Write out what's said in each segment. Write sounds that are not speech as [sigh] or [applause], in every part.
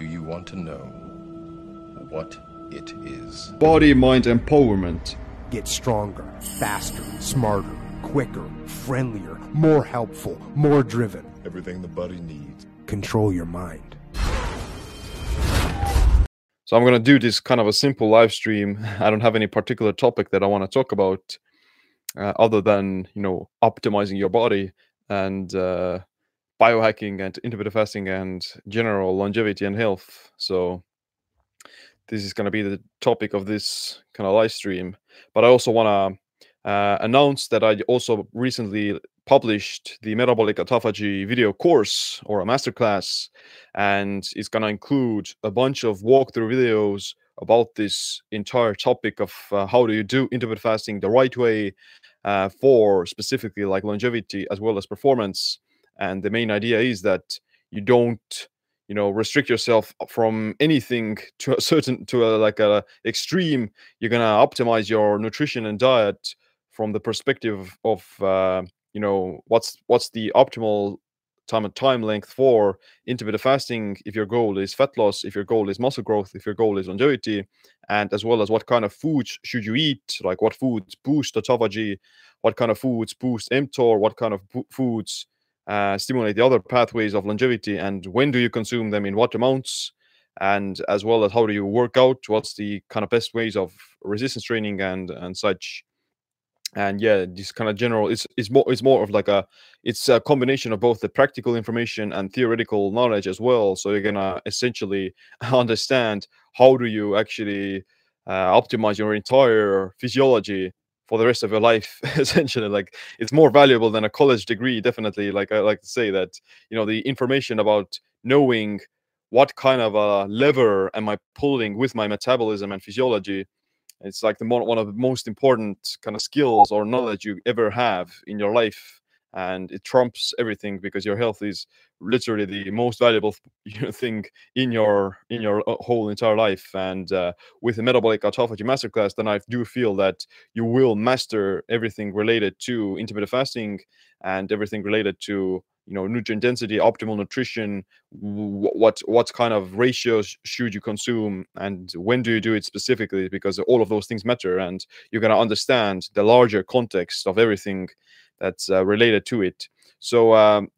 Do you want to know what it is? Body mind empowerment. Get stronger, faster, smarter, quicker, friendlier, more helpful, more driven. Everything the body needs. Control your mind. So I'm gonna do this kind of a simple live stream. I don't have any particular topic that I want to talk about, uh, other than you know optimizing your body and uh, biohacking and intermittent fasting and general longevity and health. So this is gonna be the topic of this kind of live stream. But I also want to uh, announce that I also recently published the metabolic autophagy video course or a masterclass, and it's going to include a bunch of walkthrough videos about this entire topic of uh, how do you do intermittent fasting the right way uh, for specifically like longevity as well as performance. And the main idea is that you don't you know restrict yourself from anything to a certain to a like a extreme. You're gonna optimize your nutrition and diet from the perspective of uh, you know what's what's the optimal time and time length for intermittent fasting if your goal is fat loss if your goal is muscle growth if your goal is longevity and as well as what kind of foods should you eat like what foods boost autophagy what kind of foods boost mtor what kind of foods uh, stimulate the other pathways of longevity and when do you consume them in what amounts and as well as how do you work out what's the kind of best ways of resistance training and and such. And yeah this kind of general it's it's more it's more of like a it's a combination of both the practical information and theoretical knowledge as well. So you're gonna essentially [laughs] understand how do you actually uh, optimize your entire physiology for the rest of your life [laughs] essentially like it's more valuable than a college degree definitely like i like to say that you know the information about knowing what kind of a lever am i pulling with my metabolism and physiology it's like the one of the most important kind of skills or knowledge you ever have in your life, and it trumps everything because your health is literally the most valuable [laughs] thing in your in your uh, whole entire life. And uh, with the metabolic autophagy masterclass, then I do feel that you will master everything related to intermittent fasting and everything related to you know nutrient density optimal nutrition what what kind of ratios should you consume and when do you do it specifically because all of those things matter and you're going to understand the larger context of everything that's uh, related to it. So um,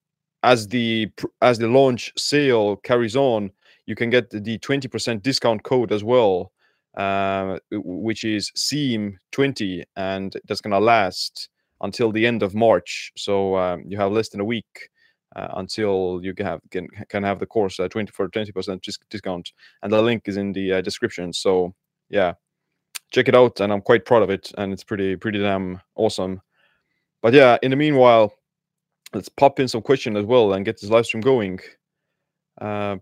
as the as the launch sale carries on you can get the 20% discount code as well uh, which is Siim 20 and that's going to last until the end of march. So um, you have less than a week uh, until you can have can, can have the course uh, 20 for 20 percent discount. And the link is in the uh, description. So yeah check it out and i'm quite proud of it and it's pretty pretty damn awesome but yeah in the meanwhile let's pop in some question as well and get this live stream going uh,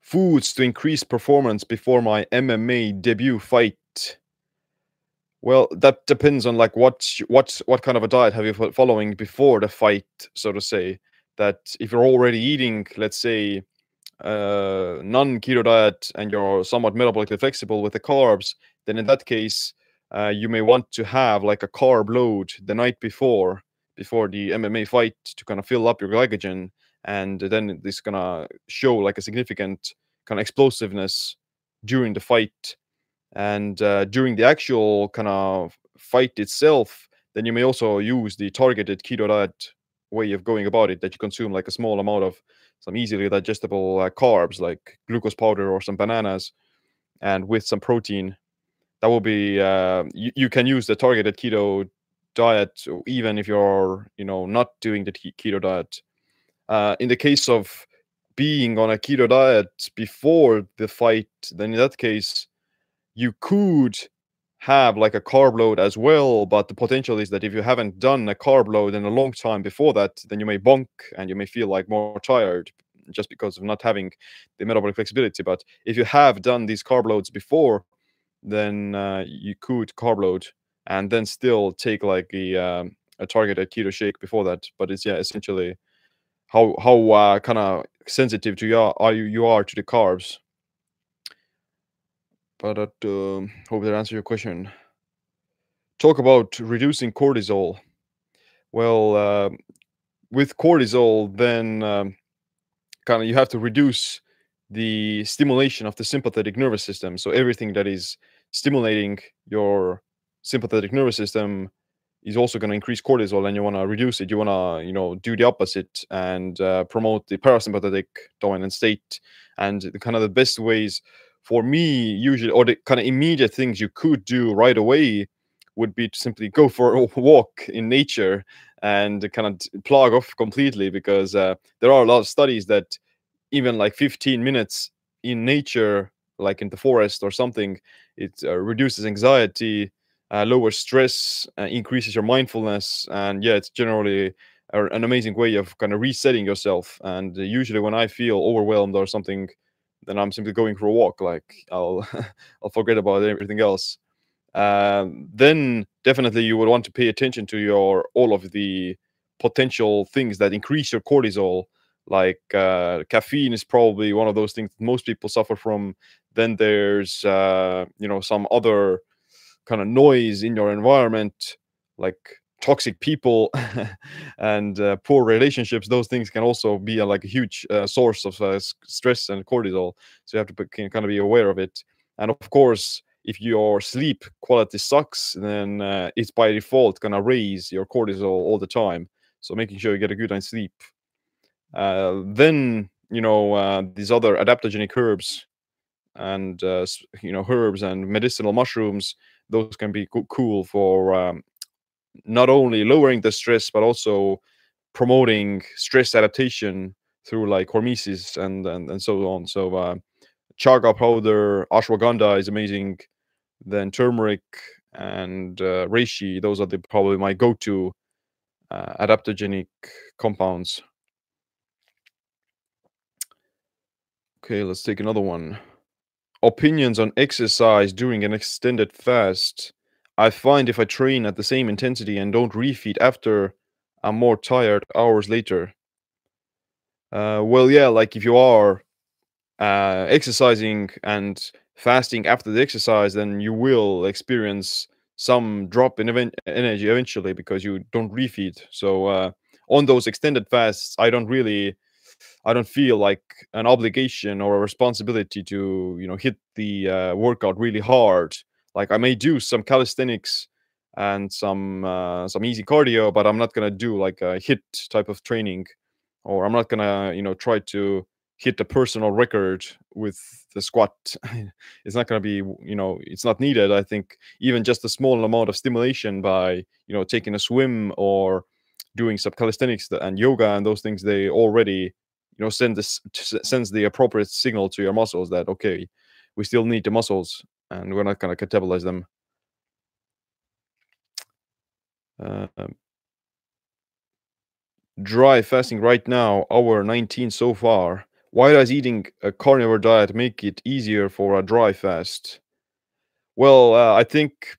foods to increase performance before my mma debut fight well, that depends on like what what what kind of a diet have you following before the fight, so to say. That if you're already eating, let's say, uh, non-keto diet and you're somewhat metabolically flexible with the carbs, then in that case, uh, you may want to have like a carb load the night before, before the MMA fight, to kind of fill up your glycogen, and then this gonna show like a significant kind of explosiveness during the fight. And uh, during the actual kind of fight itself, then you may also use the targeted keto diet way of going about it that you consume like a small amount of some easily digestible uh, carbs like glucose powder or some bananas and with some protein that will be uh, you, you can use the targeted keto diet even if you're you know not doing the keto diet. Uh, in the case of being on a keto diet before the fight then in that case you could have like a carb load as well but the potential is that if you haven't done a carb load in a long time before that then you may bonk and you may feel like more tired just because of not having the metabolic flexibility. But if you have done these carb loads before then uh, you could carb load and then still take like a, um, a keto shake before that but it's yeah essentially how how uh, kind of sensitive to you are you, you are to the carbs but I uh, hope that answers your question. Talk about reducing cortisol. Well, uh, with cortisol, then um, kind of you have to reduce the stimulation of the sympathetic nervous system. So everything that is stimulating your sympathetic nervous system is also going to increase cortisol, and you want to reduce it. You want to, you know, do the opposite and uh, promote the parasympathetic dominant state. And the, kind of the best ways for me, usually, or the kind of immediate things you could do right away, would be to simply go for a [laughs] walk in nature and kind of plug off completely because uh, there are a lot of studies that even like 15 minutes in nature like in the forest or something it uh, reduces anxiety uh, lowers stress uh, increases your mindfulness and yeah it's generally a, an amazing way of kind of resetting yourself. And usually when i feel overwhelmed or something then i'm simply going for a walk like i'll [laughs] i'll forget about everything else. Um, then definitely you would want to pay attention to your all of the potential things that increase your cortisol like uh, caffeine is probably one of those things most people suffer from then there's uh, you know some other kind of noise in your environment like toxic people [laughs] and uh, poor relationships those things can also be a, like a huge uh, source of uh, stress and cortisol so you have to be, kind of be aware of it and of course if your sleep quality sucks, then uh, it's by default gonna raise your cortisol all the time. So making sure you get a good night's sleep. Uh, then you know uh, these other adaptogenic herbs and uh, you know herbs and medicinal mushrooms. Those can be co- cool for um, not only lowering the stress but also promoting stress adaptation through like hormesis and and, and so on. So uh, chaga powder, ashwagandha is amazing then turmeric and uh, reishi. Those are the probably my go-to uh, adaptogenic compounds. Okay, let's take another one. Opinions on exercise during an extended fast. I find if I train at the same intensity and don't refeed after, I'm more tired hours later. Uh, well, yeah, like if you are uh, exercising and fasting after the exercise, then you will experience some drop in event- energy eventually because you don't refeed. So uh, on those extended fasts, I don't really, I don't feel like an obligation or a responsibility to you know HIIT the uh, workout really hard. Like I may do some calisthenics and some uh, some easy cardio, but I'm not gonna do like a hit type of training, or I'm not gonna you know try to hit a personal record with the squat [laughs] it's not to be you know it's not needed i think even just a small amount of stimulation by you know taking a swim or doing some calisthenics and yoga and those things they already you know send this sends the appropriate signal to your muscles that okay we still need the muscles and we're not going to catabolize them uh, dry fasting right now hour 19 so far why does eating a carnivore diet make it easier for a dry fast? Well, uh, I think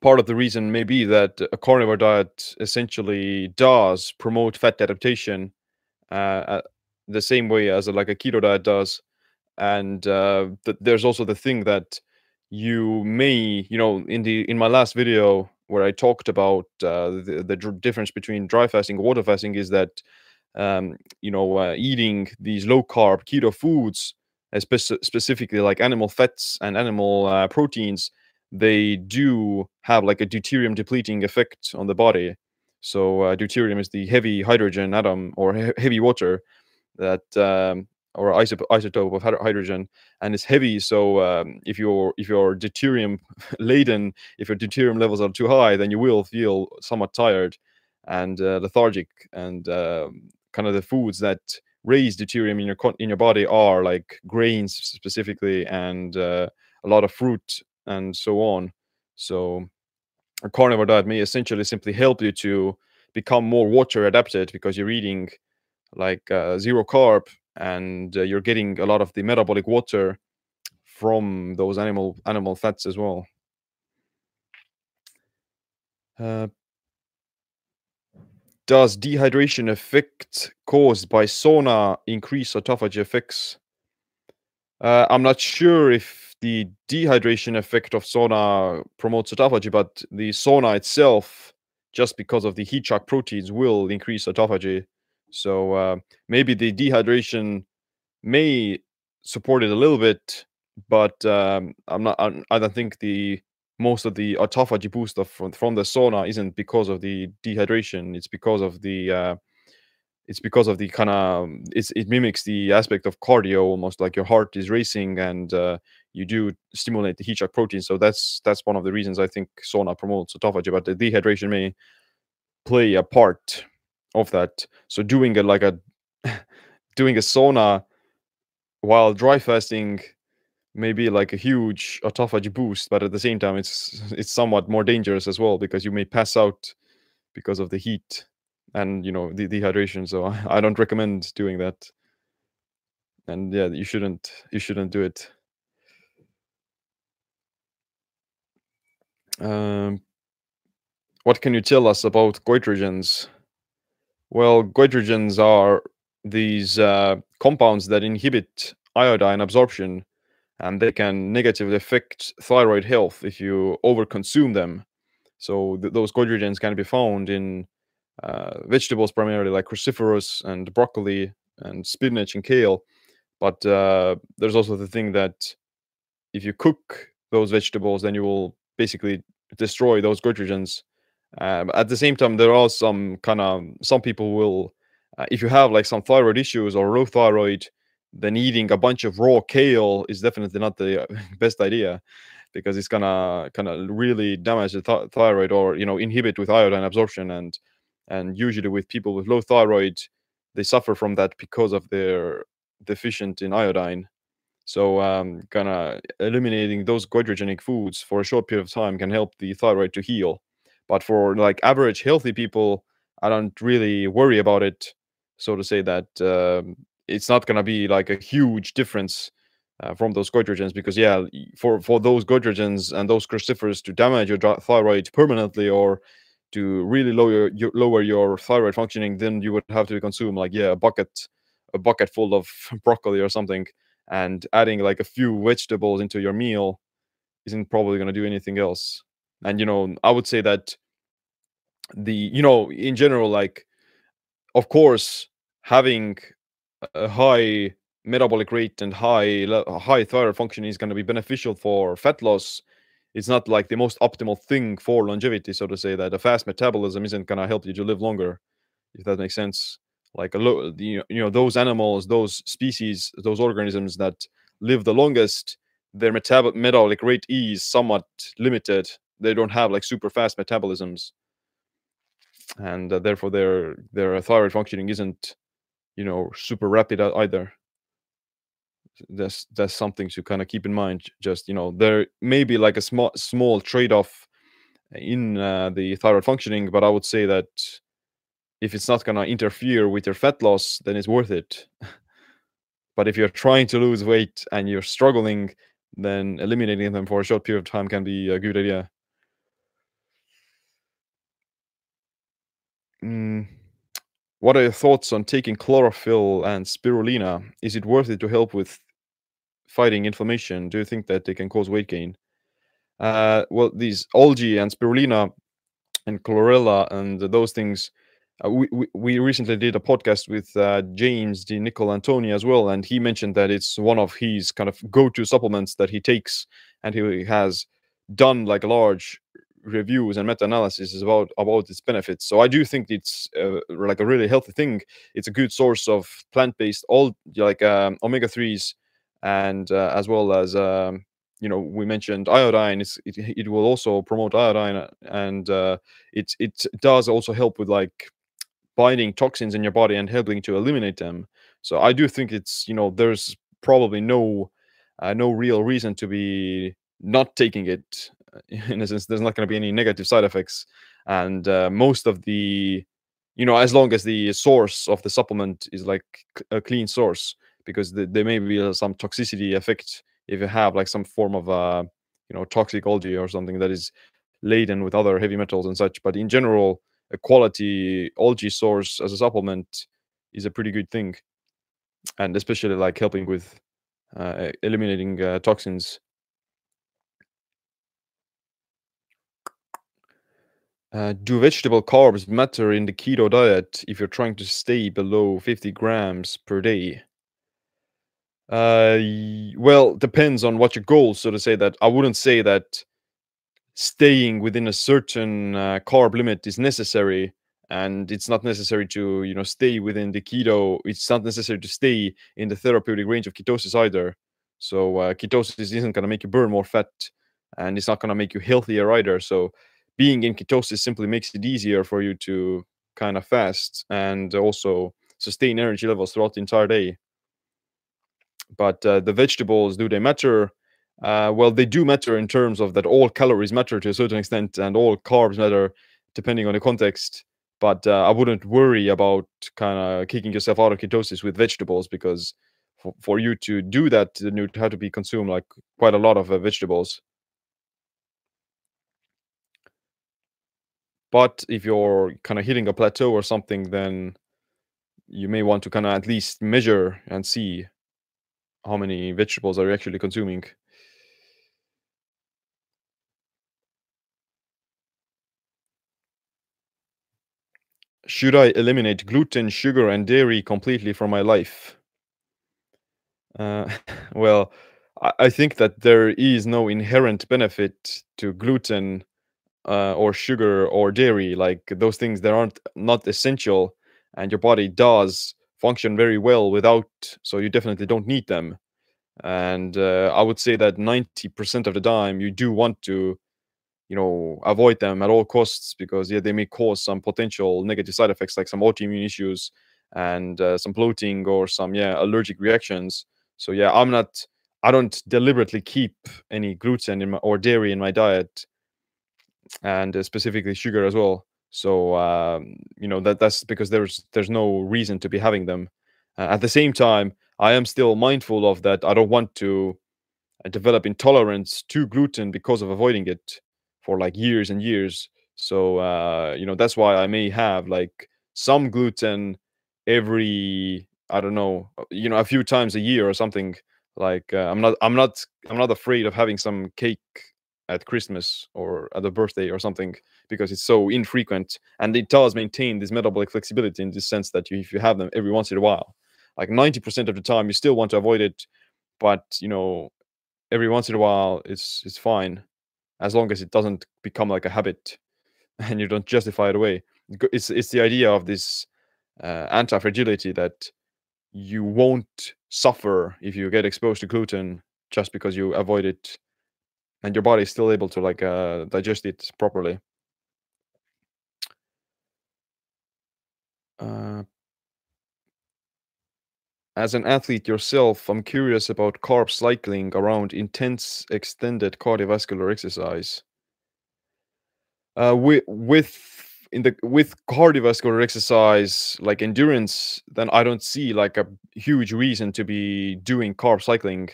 part of the reason may be that a carnivore diet essentially does promote fat adaptation uh, the same way as a, like a keto diet does. And uh, th- there's also the thing that you may, you know, in the in my last video where I talked about uh, the, the difference between dry fasting and water fasting is that um, you know, uh, eating these low carb keto foods, spe- specifically like animal fats and animal uh, proteins, they do have like a deuterium depleting effect on the body. So uh, deuterium is the heavy hydrogen atom or he- heavy water that um, or isop- isotope of hydrogen and it's heavy so um, if you're if you're deuterium [laughs] laden if your deuterium levels are too high then you will feel somewhat tired and uh, lethargic and um, kind of the foods that raise deuterium in your in your body are like grains specifically and uh, a lot of fruit and so on. So a carnivore diet may essentially simply help you to become more water adapted because you're eating like uh, zero carb and uh, you're getting a lot of the metabolic water from those animal animal fats as well uh, does dehydration effect caused by sauna increase autophagy effects? Uh, I'm not sure if the dehydration effect of sauna promotes autophagy, but the sauna itself, just because of the heat shock proteins, will increase autophagy. So uh, maybe the dehydration may support it a little bit, but um, I'm not. I don't think the most of the autophagy boost of from, from the sauna isn't because of the dehydration. It's because of the uh, it's because of the kind of it mimics the aspect of cardio almost like your heart is racing and uh, you do stimulate the heat shock protein so that's that's one of the reasons i think sauna promotes autophagy but the dehydration may play a part of that so doing a like a [laughs] doing a sauna while dry fasting may be like a huge autophagy boost but at the same time it's [laughs] it's somewhat more dangerous as well because you may pass out because of the heat and you know the dehydration so [laughs] i don't recommend doing that. And yeah you shouldn't you shouldn't do it. Um what can you tell us about goitrogens well goitrogens are these uh, compounds that inhibit iodine absorption and they can negatively affect thyroid health if you overconsume them so th- those goitrogens can be found in uh, vegetables primarily like cruciferous and broccoli and spinach and kale. But uh, there's also the thing that if you cook those vegetables, then you will basically destroy those goitrogens. Um, at the same time, there are some kind of some people will, uh, if you have like some thyroid issues or low thyroid, then eating a bunch of raw kale is definitely not the [laughs] best idea because it's gonna kind of really damage the th- thyroid or you know inhibit with iodine absorption and and usually with people with low thyroid they suffer from that because of their deficient in iodine. So um, kind of eliminating those goitrogenic foods for a short period of time can help the thyroid to heal but for like average healthy people i don't really worry about it so to say that um, it's not going to be like a huge difference uh, from those goitrogens because yeah for for those goitrogens and those cruciferous to damage your thyroid permanently or to really lower your lower your thyroid functioning, then you would have to consume like yeah a bucket a bucket full of [laughs] broccoli or something, and adding like a few vegetables into your meal isn't probably going to do anything else. And you know, I would say that the you know in general like of course having a high metabolic rate and high high thyroid function is going to be beneficial for fat loss. It's not like the most optimal thing for longevity so to say that a fast metabolism isn't going to help you to live longer if that makes sense. Like a low you know those animals those species those organisms that live the longest their metab- metabolic rate is somewhat limited they don't have like super fast metabolisms. And uh, therefore their their thyroid functioning isn't you know super rapid either. That's that's something to kind of keep in mind just you know there may be like a small small trade-off in uh, the thyroid functioning but i would say that if it's not going to interfere with your fat loss then it's worth it. [laughs] But if you're trying to lose weight and you're struggling then eliminating them for a short period of time can be a good idea mm. What are your thoughts on taking chlorophyll and spirulina? Is it worth it to help with fighting inflammation? Do you think that they can cause weight gain? Uh, well, these algae and spirulina and chlorella and those things. Uh, we, we, we recently did a podcast with uh, James Di Antoni as well, and he mentioned that it's one of his kind of go-to supplements that he takes, and he has done like large reviews and meta-analysis is about about its benefits. So I do think it's uh, like a really healthy thing. It's a good source of plant-based all like um, omega threes and uh, as well as um, you know we mentioned iodine it's, it, it will also promote iodine and uh, it it does also help with like binding toxins in your body and helping to eliminate them so i do think it's you know there's probably no uh, no real reason to be not taking it [laughs] in a sense there's not going to be any negative side effects and uh, most of the you know as long as the source of the supplement is like a clean source because the, there may be uh, some toxicity effect if you have like some form of uh, you know toxic algae or something that is laden with other heavy metals and such. But in general, a quality algae source as a supplement is a pretty good thing, and especially like helping with uh, eliminating uh, toxins. Uh, do vegetable carbs matter in the keto diet if you're trying to stay below 50 grams per day? Uh, well, depends on what your goal. So to say that, I wouldn't say that staying within a certain uh, carb limit is necessary, and it's not necessary to you know stay within the keto. It's not necessary to stay in the therapeutic range of ketosis either. So uh, ketosis isn't going to make you burn more fat, and it's not going to make you healthier either. So being in ketosis simply makes it easier for you to kind of fast and also sustain energy levels throughout the entire day. But uh, the vegetables, do they matter? Uh, well, they do matter in terms of that all calories matter to a certain extent and all carbs matter depending on the context. But uh, I wouldn't worry about kind of kicking yourself out of ketosis with vegetables because for, for you to do that, you'd have to be consume like quite a lot of uh, vegetables. But if you're kind of hitting a plateau or something, then you may want to kind of at least measure and see how many vegetables are you actually consuming. Should I eliminate gluten, sugar, and dairy completely from my life? Uh, [laughs] well, I, I think that there is no inherent benefit to gluten uh, or sugar or dairy. Like those things that aren't not essential, and your body does function very well without. So you definitely don't need them. And uh, I would say that ninety percent of the time you do want to you know avoid them at all costs because yeah they may cause some potential negative side effects like some autoimmune issues and uh, some bloating or some yeah allergic reactions so yeah i'm not i don't deliberately keep any gluten my, or dairy in my diet and uh, specifically sugar as well so um, you know that that's because there's there's no reason to be having them uh, at the same time i am still mindful of that i don't want to uh, develop intolerance to gluten because of avoiding it for like years and years. So uh, you know that's why I may have like some gluten every I don't know uh, you know a few times a year or something. Like uh, I'm not I'm not I'm not afraid of having some cake at Christmas or at a birthday or something because it's so infrequent and it does maintain this metabolic flexibility in the sense that you, if you have them every once in a while, like 90% of the time you still want to avoid it, but you know every once in a while it's it's fine as long as it doesn't become like a habit [laughs] and you don't justify it away. It's it's the idea of this uh, anti-fragility that you won't suffer if you get exposed to gluten just because you avoid it, and your body is still able to like uh, digest it properly. Uh, as an athlete yourself, I'm curious about carb cycling around intense, extended cardiovascular exercise. Uh, with with in the with cardiovascular exercise like endurance, then I don't see like a huge reason to be doing carb cycling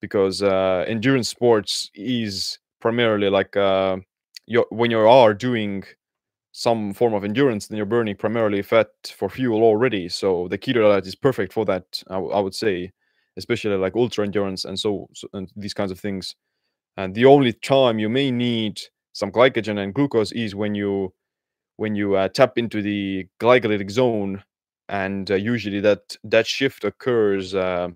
because uh, endurance sports is primarily like uh, you when you are doing some form of endurance, then you're burning primarily fat for fuel already. So the keto diet is perfect for that. I would say, especially like ultra endurance and so, so and these kinds of things. And the only time you may need some glycogen and glucose is when you when you uh, tap into the glycolytic zone, and uh, usually that that shift occurs uh,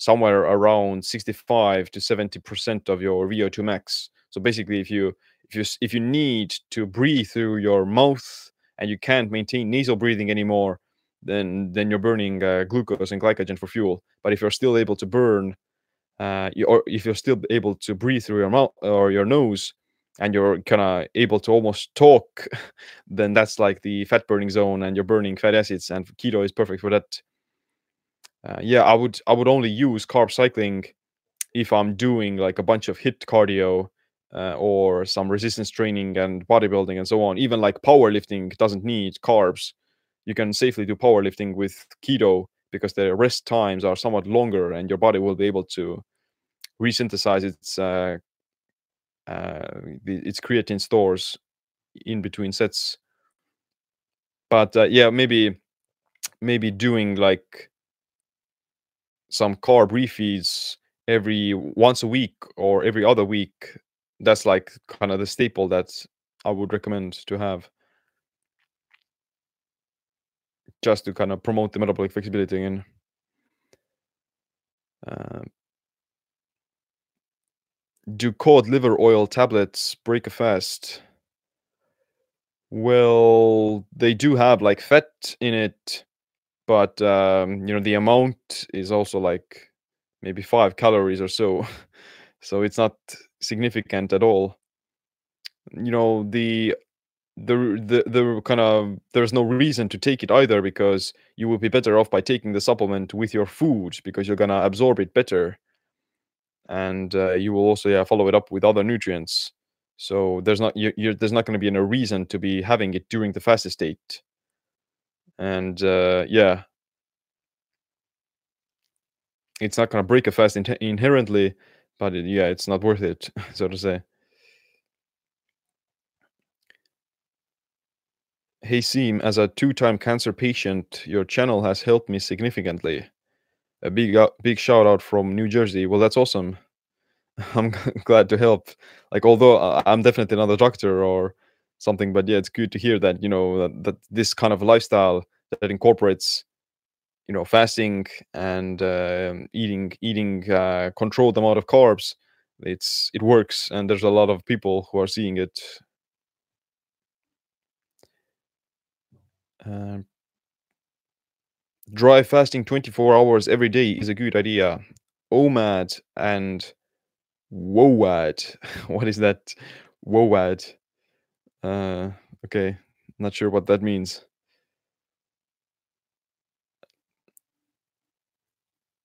somewhere around 65 to 70 percent of your VO2 max. So basically, if you if you if you need to breathe through your mouth and you can't maintain nasal breathing anymore, then then you're burning uh, glucose and glycogen for fuel. But if you're still able to burn, uh, you, or if you're still able to breathe through your mouth or your nose, and you're kind of able to almost talk, [laughs] then that's like the fat burning zone, and you're burning fat acids, and keto is perfect for that. Uh, yeah, I would I would only use carb cycling if I'm doing like a bunch of HIIT cardio uh, or some resistance training and bodybuilding and so on. Even like powerlifting doesn't need carbs. You can safely do powerlifting with keto because the rest times are somewhat longer and your body will be able to resynthesize its uh, uh, its creatine stores in between sets. But uh, yeah, maybe maybe doing like some carb refeeds every once a week or every other week that's like kind of the staple that I would recommend to have just to kind of promote the metabolic flexibility and Um, do cod liver oil tablets break a fast? Well, they do have like fat in it, but um, you know the amount is also like maybe five calories or so, [laughs] so it's not significant at all. You know the the the the kind of there's no reason to take it either because you will be better off by taking the supplement with your food because you're gonna absorb it better, and uh, you will also yeah follow it up with other nutrients. So there's not you, you're, there's not going to be any reason to be having it during the fasted state. And uh, yeah, it's not going to break a fast in- inherently, but it, yeah, it's not worth it, [laughs] so to say. Hey Siim, as a two-time cancer patient, your channel has helped me significantly. A big big shout out from New Jersey. Well, that's awesome. [laughs] I'm glad to help. Like, although uh, I'm definitely not a doctor or something, but yeah, it's good to hear that you know that, that this kind of lifestyle that incorporates, you know, fasting and uh, eating eating uh, controlled amount of carbs, it's it works, and there's a lot of people who are seeing it. Uh, dry fasting 24 hours every day is a good idea. OMAD and WOAD. [laughs] What is that? WOAD. Uh, okay, not sure what that means.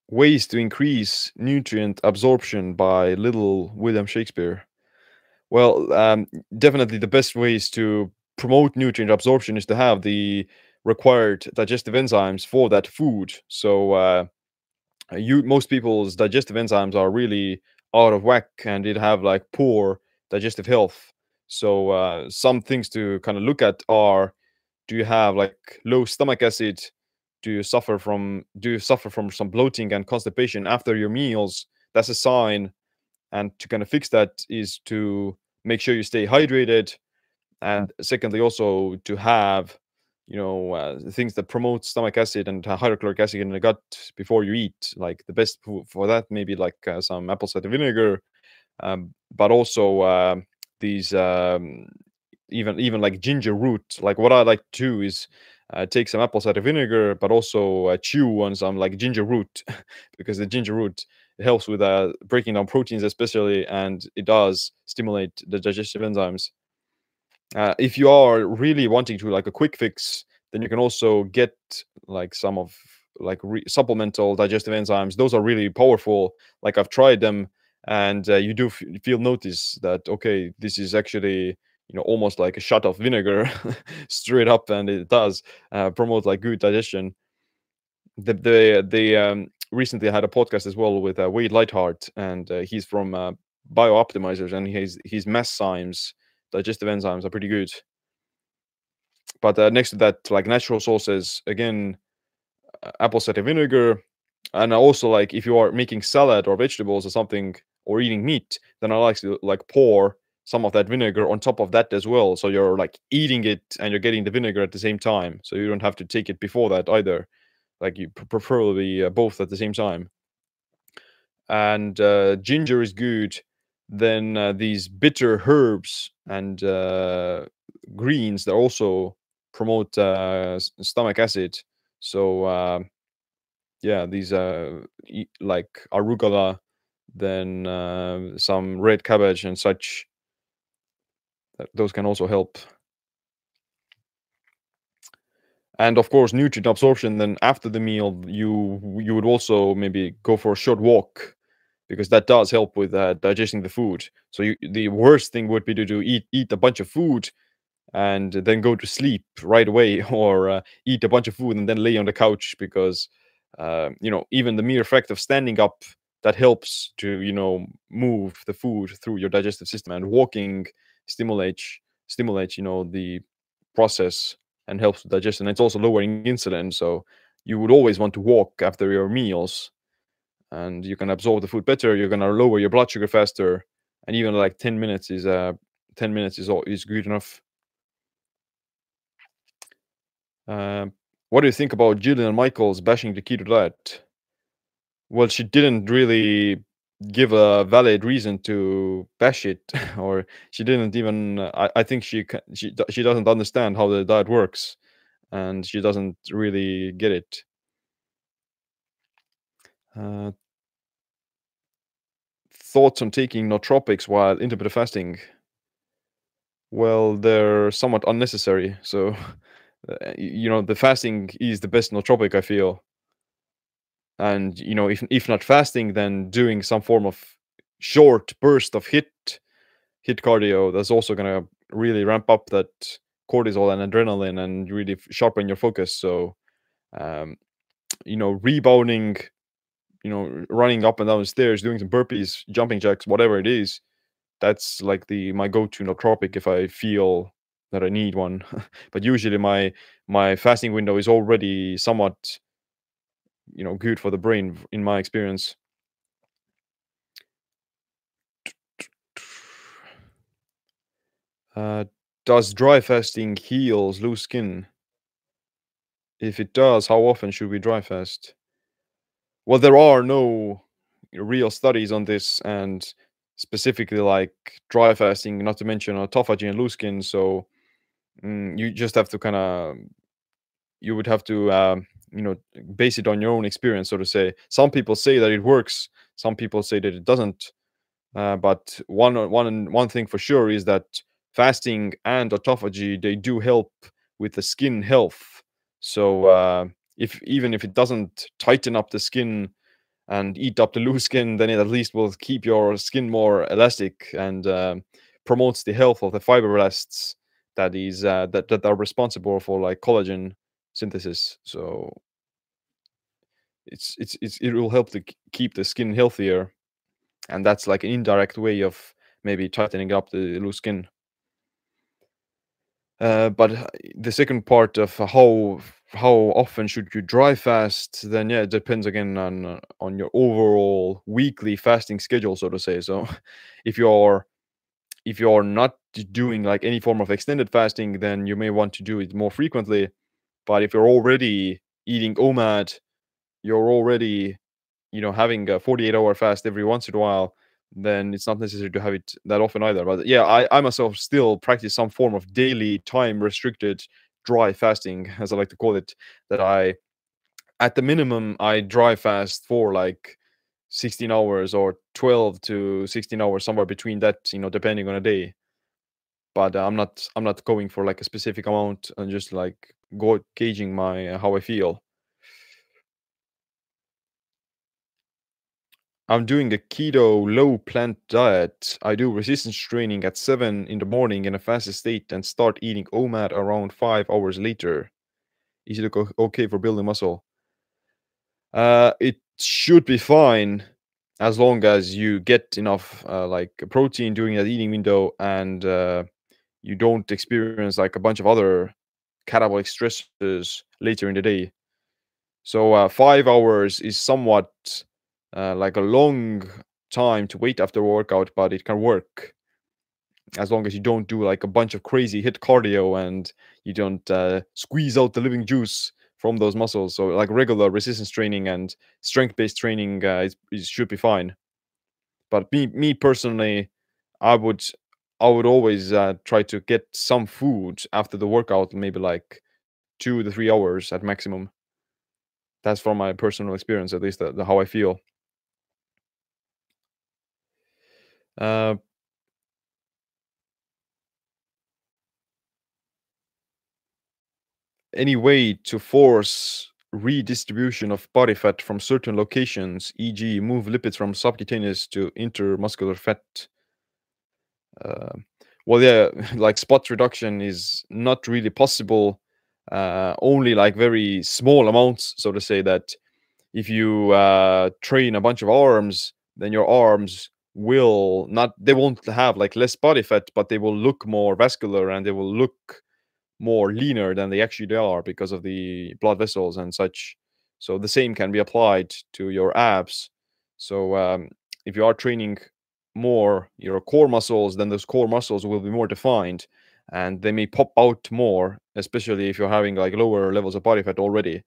Ways to increase nutrient absorption by little William Shakespeare. Well, um, definitely the best ways to promote nutrient absorption is to have the required digestive enzymes for that food. So, uh, you most people's digestive enzymes are really out of whack and it have like poor digestive health. So uh, some things to kind of look at are: do you have like low stomach acid? Do you suffer from do you suffer from some bloating and constipation after your meals? That's a sign. And to kind of fix that is to make sure you stay hydrated, and secondly also to have you know uh, things that promote stomach acid and hydrochloric acid in the gut before you eat like the best for that maybe like uh, some apple cider vinegar um, but also uh, these um, even even like ginger root like what i like to do is uh, take some apple cider vinegar but also uh, chew on some like ginger root [laughs] because the ginger root helps with uh, breaking down proteins especially and it does stimulate the digestive enzymes uh, if you are really wanting to like a quick fix, then you can also get like some of like supplemental digestive enzymes. Those are really powerful. Like I've tried them, and uh, you do feel notice that okay, this is actually you know almost like a shot of vinegar [laughs] straight up, and it does uh, promote like good digestion. The the the um, recently had a podcast as well with uh, Wade Lightheart, and uh, he's from uh, BiOptimizers, and his his MassZymes digestive enzymes are pretty good. But uh, next to that, like natural sources, again, apple cider vinegar, and also like if you are making salad or vegetables or something or eating meat, then I like to like pour some of that vinegar on top of that as well. So you're like eating it and you're getting the vinegar at the same time. So you don't have to take it before that either. Like you preferably uh, both at the same time. And uh, ginger is good then uh, these bitter herbs and uh, greens that also promote uh, stomach acid. So uh, yeah, these uh, like arugula, then uh, some red cabbage and such. Those can also help. And of course, nutrient absorption. Then after the meal, you you would also maybe go for a short walk because that does help with uh, digesting the food. So you, the worst thing would be to do eat eat a bunch of food and then go to sleep right away, [laughs] or uh, eat a bunch of food and then lay on the couch because uh, you know even the mere fact of standing up that helps to you know move the food through your digestive system and walking stimulates stimulates you know the process and helps with digestion. It's also lowering insulin, so you would always want to walk after your meals and you can absorb the food better you're going to lower your blood sugar faster and even like 10 minutes is uh 10 minutes is all is good enough uh, what do you think about Jillian Michaels bashing the keto diet? Well, she didn't really give a valid reason to bash it, [laughs] or she didn't even. I, I think she she she doesn't understand how the diet works, and she doesn't really get it. Uh, thoughts on taking nootropics while intermittent fasting? Well, they're somewhat unnecessary. So, [laughs] uh, you know, the fasting is the best nootropic I feel. And you know, if if not fasting, then doing some form of short burst of HIIT HIIT cardio that's also gonna really ramp up that cortisol and adrenaline and really sharpen your focus. So, um, you know, rebounding you know, running up and down the stairs, doing some burpees, jumping jacks, whatever it is, that's like the my go-to nootropic if I feel that I need one. [laughs] but usually my my fasting window is already somewhat, you know, good for the brain in my experience. [tsk] Uh, does dry fasting heals loose skin? If it does, how often should we dry fast? well, there are no real studies on this, and specifically like dry fasting, not to mention autophagy and loose skin. So mm, you just have to kind of, you would have to, uh, you know, base it on your own experience, so to say. Some people say that it works. Some people say that it doesn't. Uh, but one one one thing for sure is that fasting and autophagy they do help with the skin health. So uh, if even if it doesn't tighten up the skin and eat up the loose skin, then it at least will keep your skin more elastic and uh, promotes the health of the fibroblasts that is uh, that that are responsible for like collagen synthesis. So it's it's, it's it will help to keep the skin healthier, and that's like an indirect way of maybe tightening up the loose skin. Uh, but uh, the second part of how how often should you dry fast? Then yeah, it depends again on on your overall weekly fasting schedule, so to say. So [laughs] if you're if you're not doing like any form of extended fasting, then you may want to do it more frequently. But if you're already eating OMAD, you're already you know having a 48 hour fast every once in a while then it's not necessary to have it that often either. But yeah, I, I myself still practice some form of daily time restricted dry fasting, as I like to call it, that I at the minimum I dry fast for like 16 hours or 12 to 16 hours somewhere between that you know depending on a day but i'm not i'm not going for like a specific amount and just like go gauging my uh, how i feel I'm doing a keto low plant diet. I do resistance training at 7 in the morning in a fasted state and start eating OMAD around 5 hours later. Is it okay for building muscle? Uh, it should be fine as long as you get enough uh, like protein during that eating window and uh, you don't experience like a bunch of other catabolic stresses later in the day. So uh, five hours is somewhat uh, like a long time to wait after workout, but it can work as long as you don't do like a bunch of crazy HIIT cardio and you don't uh, squeeze out the living juice from those muscles. So like regular resistance training and strength based training uh, is, is, should be fine. But me me personally, I would I would always uh, try to get some food after the workout, maybe like two to three hours at maximum. That's from my personal experience, at least the, the how I feel. Uh, any way to force redistribution of body fat from certain locations, e.g., move lipids from subcutaneous to intermuscular fat. Uh, well, yeah, [laughs] like spot reduction is not really possible. Uh, only like very small amounts, so to say that if you uh, train a bunch of arms, then your arms will not they won't have like less body fat but they will look more vascular and they will look more leaner than they actually are because of the blood vessels and such. So the same can be applied to your abs. So um, if you are training more your core muscles then those core muscles will be more defined and they may pop out more especially if you're having like lower levels of body fat already.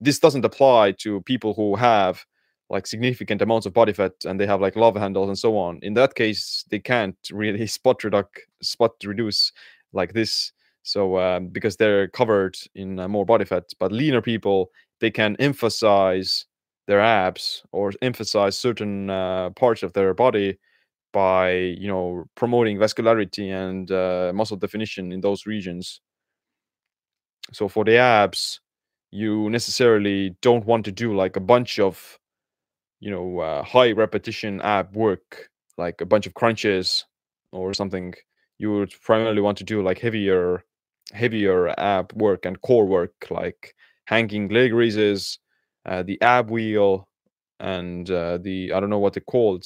This doesn't apply to people who have like significant amounts of body fat and they have like love handles and so on. In that case they can't really [laughs] spot reduce spot reduce like this. So um, because they're covered in uh, more body fat but leaner people they can emphasize their abs or emphasize certain uh, parts of their body by you know promoting vascularity and uh, muscle definition in those regions. So for the abs you necessarily don't want to do like a bunch of you know uh, high repetition ab work like a bunch of crunches or something you would primarily want to do like heavier heavier ab work and core work like hanging leg raises uh, the ab wheel and uh, the i don't know what they called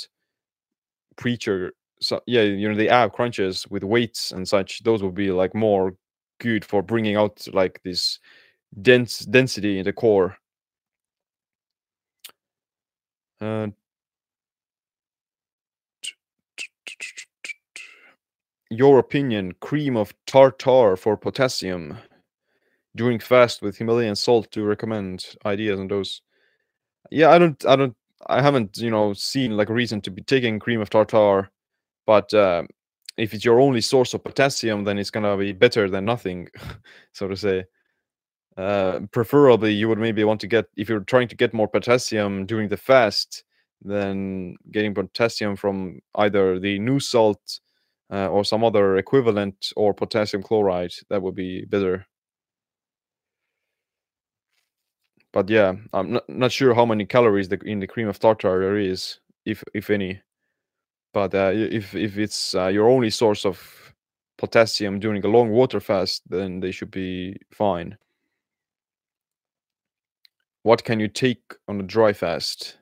preacher so yeah you know the ab crunches with weights and such those would be like more good for bringing out like this dense density in the core uh, your opinion cream of tartar for potassium. During fast with himalayan salt to recommend ideas on those. Yeah i don't i don't i haven't you know seen like a reason to be taking cream of tartar but uh, if it's your only source of potassium then it's gonna be better than nothing [laughs] so to say uh, preferably you would maybe want to get if you're trying to get more potassium during the fast then getting potassium from either the Nu-Salt uh, or some other equivalent or potassium chloride that would be better. But yeah i'm not, not sure how many calories the, in the cream of tartar there is if if any. But uh, if if it's uh, your only source of potassium during a long water fast then they should be fine what can you take on a dry fast?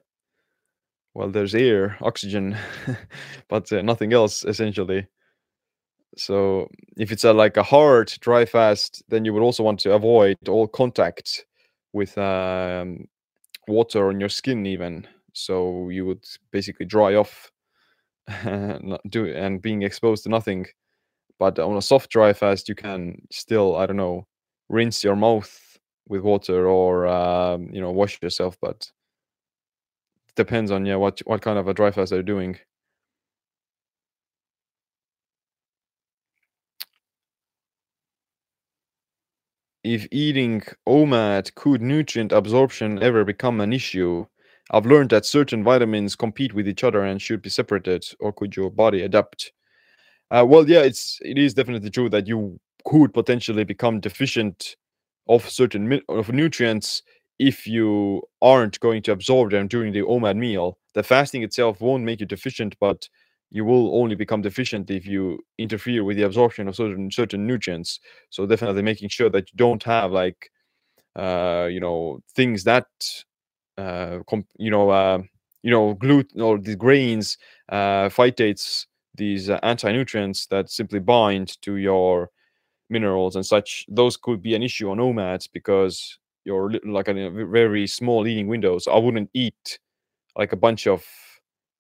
Well there's air oxygen [laughs] but uh, nothing else essentially. So if it's a like a hard dry fast then you would also want to avoid all contact with um, water on your skin even. So you would basically dry off [laughs] do and being exposed to nothing. But on a soft dry fast you can still i don't know rinse your mouth with water or um, you know wash yourself but depends on yeah what what kind of a dry fast they're doing if eating OMAD could nutrient absorption ever become an issue? I've learned that certain vitamins compete with each other and should be separated, or could your body adapt? Uh, well, yeah, it's it is definitely true that you could potentially become deficient of certain of nutrients if you aren't going to absorb them during the OMAD meal. The fasting itself won't make you deficient, but you will only become deficient if you interfere with the absorption of certain certain nutrients. So definitely making sure that you don't have like uh, you know things that uh, you know uh, you know gluten or the grains uh, phytates these uh, anti-nutrients that simply bind to your minerals and such those could be an issue on OMADs because you're like a very small eating windows i wouldn't eat like a bunch of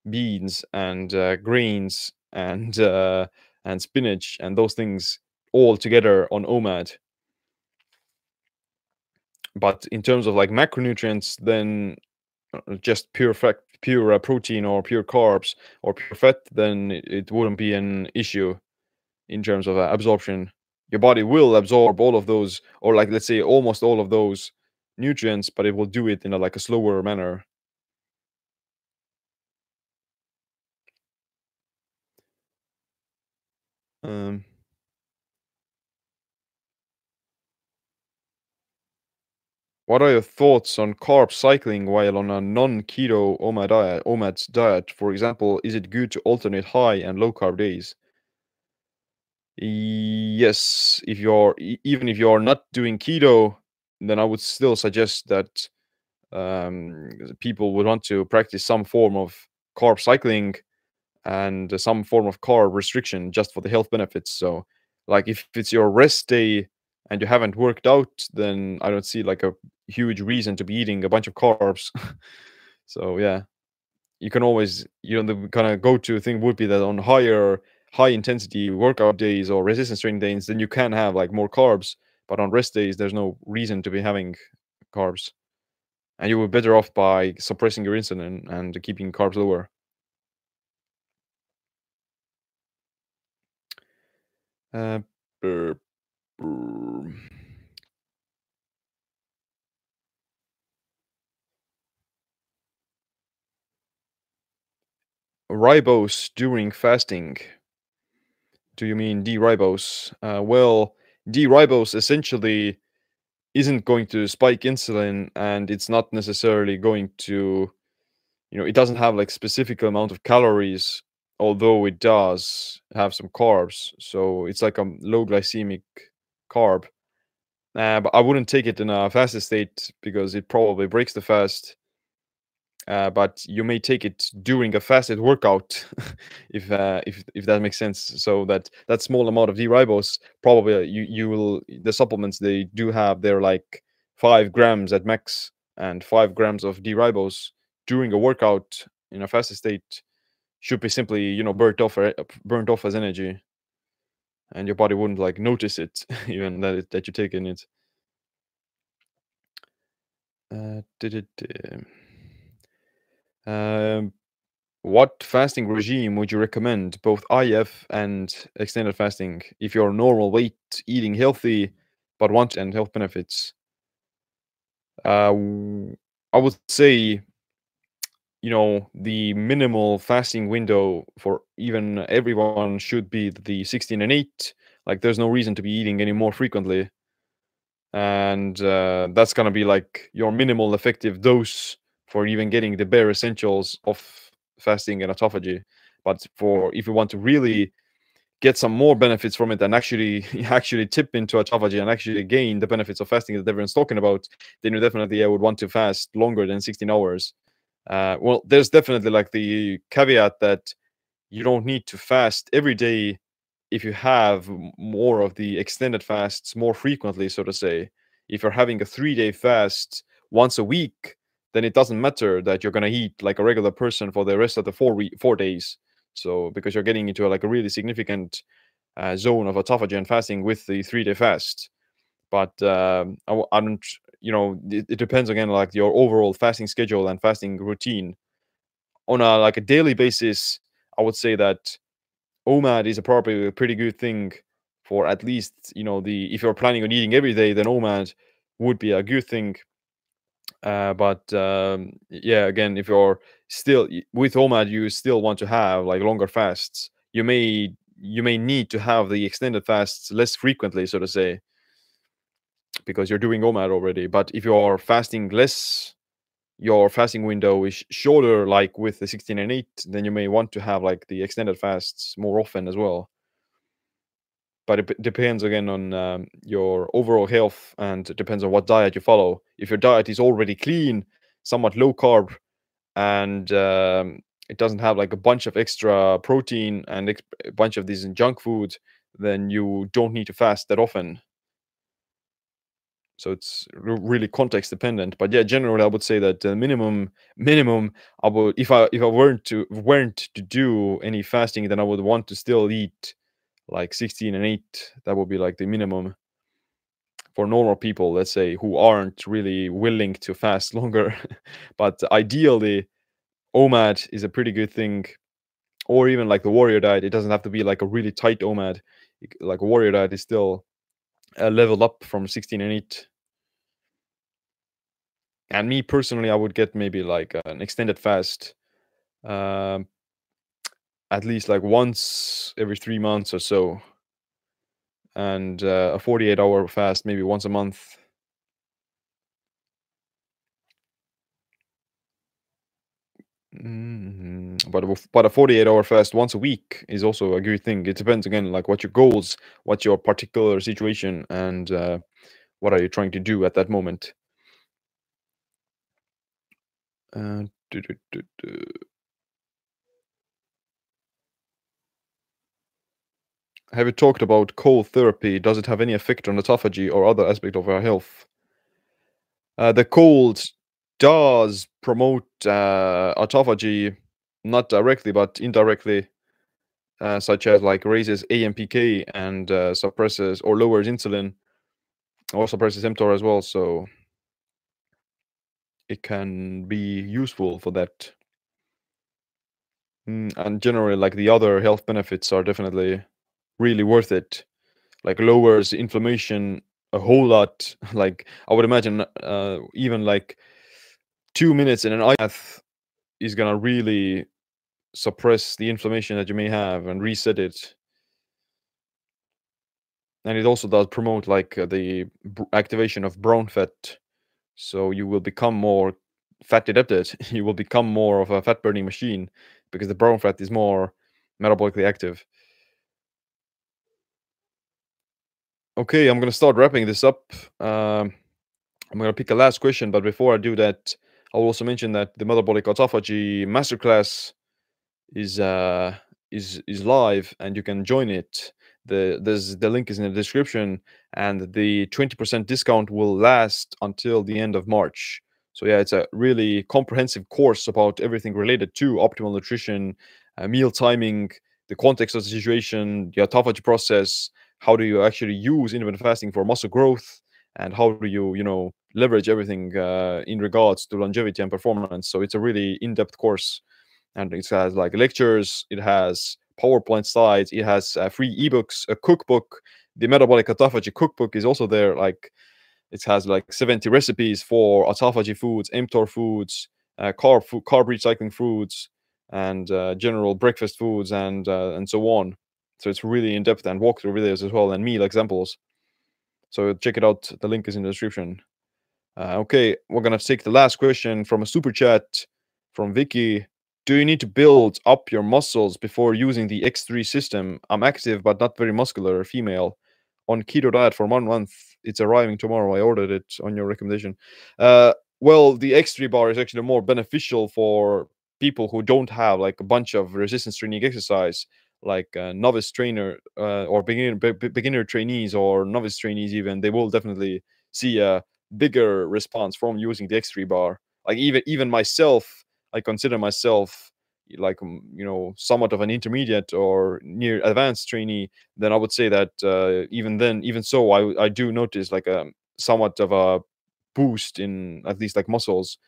beans and uh, greens and uh, and spinach and those things all together on OMAD. But in terms of like macronutrients, then uh, just pure fat, pure uh, protein or pure carbs or pure fat, then it wouldn't be an issue in terms of uh, absorption. Your body will absorb all of those, or like let's say almost all of those nutrients, but it will do it in a like a slower manner. Um, what are your thoughts on carb cycling while on a non-keto OMAD diet, OMAD diet? For example, is it good to alternate high and low carb days? Yes, if you're even if you're not doing keto, then I would still suggest that um, people would want to practice some form of carb cycling and some form of carb restriction just for the health benefits. So, like if it's your rest day and you haven't worked out, then I don't see like a huge reason to be eating a bunch of carbs. [laughs] so yeah, you can always you know the kind of go-to thing would be that on higher high intensity workout days or resistance training days, then you can have like more carbs. But on rest days, there's no reason to be having carbs. and you be better off by suppressing your insulin and keeping carbs lower. Uh. Ribose during fasting. Do you mean D-ribose? Uh, well, D-ribose essentially isn't going to spike insulin, and it's not necessarily going to, you know, it doesn't have like specific amount of calories, although it does have some carbs. So it's like a low glycemic carb. Uh, but I wouldn't take it in a fasted state because it probably breaks the fast uh, but you may take it during a fasted workout [laughs] if uh, if if that makes sense. So that that small amount of d-ribose probably uh, you you will the supplements they do have they're like five grams at max and five grams of d-ribose during a workout in a fasted state should be simply you know burnt off uh, burnt off as energy. And your body wouldn't like notice it [laughs] even that it, that you're taking it. Uh, did it uh, um, what fasting regime would you recommend, both IF and extended fasting, if you're normal weight, eating healthy, but want and health benefits? Uh, I would say, you know, the minimal fasting window for even everyone should be the 16 and 8. Like, there's no reason to be eating any more frequently. And uh, that's going to be like your minimal effective dose for even getting the bare essentials of fasting and autophagy. But for if you want to really get some more benefits from it and actually [laughs] actually tip into autophagy and actually gain the benefits of fasting that everyone's talking about, then you definitely I would want to fast longer than 16 hours. Uh, well, there's definitely like the caveat that you don't need to fast every day if you have more of the extended fasts more frequently, so to say. If you're having a three day fast once a week, then it doesn't matter that you're going to eat like a regular person for the rest of the four week, four days. So because you're getting into a, like a really significant uh, zone of autophagy and fasting with the three day fast. But um, I, I, don't, you know, it, it, depends again like your overall fasting schedule and fasting routine. On a like a daily basis, I would say that OMAD is a probably a pretty good thing for at least you know the if you're planning on eating every day, then OMAD would be a good thing uh, but um, yeah, again, if you're still with OMAD, you still want to have like longer fasts. You may you may need to have the extended fasts less frequently, so to say, because you're doing OMAD already. But if you're fasting less, your fasting window is shorter, like with the 16 and 8, then you may want to have like the extended fasts more often as well but it depends again on um, your overall health and it depends on what diet you follow. If your diet is already clean, somewhat low carb, and um, it doesn't have like a bunch of extra protein and a bunch of these junk food, then you don't need to fast that often. So it's really context dependent. But yeah, generally, I would say that the minimum minimum I would if I if I weren't to weren't to do any fasting, then I would want to still eat like 16 and 8 that would be like the minimum for normal people let's say who aren't really willing to fast [laughs] longer. But ideally omad is a pretty good thing. Or even like the warrior diet it doesn't have to be like a really tight omad. Like warrior diet is still a level up from 16 and 8 and me personally i would get maybe like an extended fast um, at least like once every three months or so, and uh, a 48 hour fast maybe once a month. Mm-hmm. But a, but a 48 hour fast once a week is also a good thing. It depends again, like what your goals, what your particular situation, and uh, what are you trying to do at that moment. Uh, have you talked about cold therapy? Does it have any effect on autophagy or other aspect of our health? Uh, the cold does promote uh, autophagy, not directly but indirectly, uh, such as like raises AMPK and uh, suppresses or lowers insulin, or suppresses mTOR as well. So it can be useful for that. Mm, and generally, like the other health benefits are definitely really worth it. Like lowers inflammation a whole lot. [laughs] Like I would imagine, uh, even like two minutes in an bath is gonna really suppress the inflammation that you may have and reset it. And it also does promote like uh, the activation of brown fat, so you will become more fat adapted. [laughs] you will become more of a fat burning machine because the brown fat is more metabolically active. Okay, I'm gonna start wrapping this up. Um, I'm gonna pick a last question, but before I do that, I'll also mention that the metabolic autophagy masterclass is uh, is is live, and you can join it. the There's the link is in the description, and the 20% discount will last until the end of March. So yeah, it's a really comprehensive course about everything related to optimal nutrition, uh, meal timing, the context of the situation, the autophagy process, how do you actually use intermittent fasting for muscle growth, and how do you you know leverage everything uh, in regards to longevity and performance. So it's a really in-depth course, and it has like lectures, it has PowerPoint slides, it has uh, free ebooks, a cookbook. The metabolic autophagy cookbook is also there. Like it has like 70 recipes for autophagy foods, mTOR foods, uh, carb food, carb recycling foods, and uh, general breakfast foods, and uh, and so on. So it's really in depth and walkthrough videos as well and meal examples. So check it out. The link is in the description. Uh, okay, we're gonna take the last question from a super chat from Vicky. Do you need to build up your muscles before using the X3 system? I'm active but not very muscular, female, on keto diet for one month. It's arriving tomorrow. I ordered it on your recommendation. Uh, well, the X3 bar is actually more beneficial for people who don't have like a bunch of resistance training exercise like uh, novice trainer uh, or beginner be- beginner trainees or novice trainees even they will definitely see a bigger response from using the x3 bar. Like even even myself i consider myself like um, you know somewhat of an intermediate or near advanced trainee then i would say that uh, even then even so i i do notice like a somewhat of a boost in at least like muscles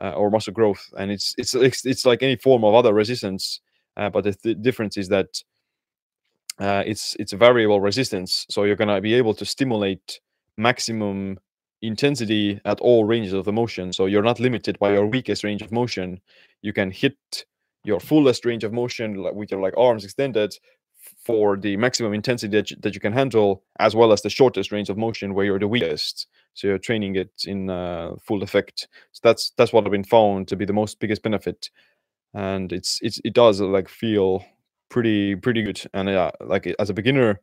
uh, or muscle growth. And it's it's it's, it's like any form of other resistance but the th- difference is that uh, it's it's a variable resistance, so you're gonna be able to stimulate maximum intensity at all ranges of the motion. So you're not limited by your weakest range of motion. You can hit your fullest range of motion with your like arms extended for the maximum intensity that you, that you can handle, as well as the shortest range of motion where you're the weakest. So you're training it in uh, full effect. So that's that's what I've been found to be the most biggest benefit and it's it's it does uh, like feel pretty pretty good. And yeah like as a beginner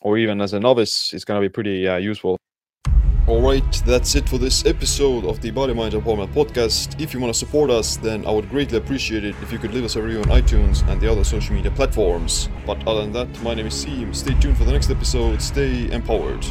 or even as a novice it's gonna be pretty uh, useful. All right that's it for this episode of the body mind empowerment podcast. If you want to support us then i would greatly appreciate it if you could leave us a review on itunes and the other social media platforms. But other than that my name is Siim stay tuned for the next episode. Stay empowered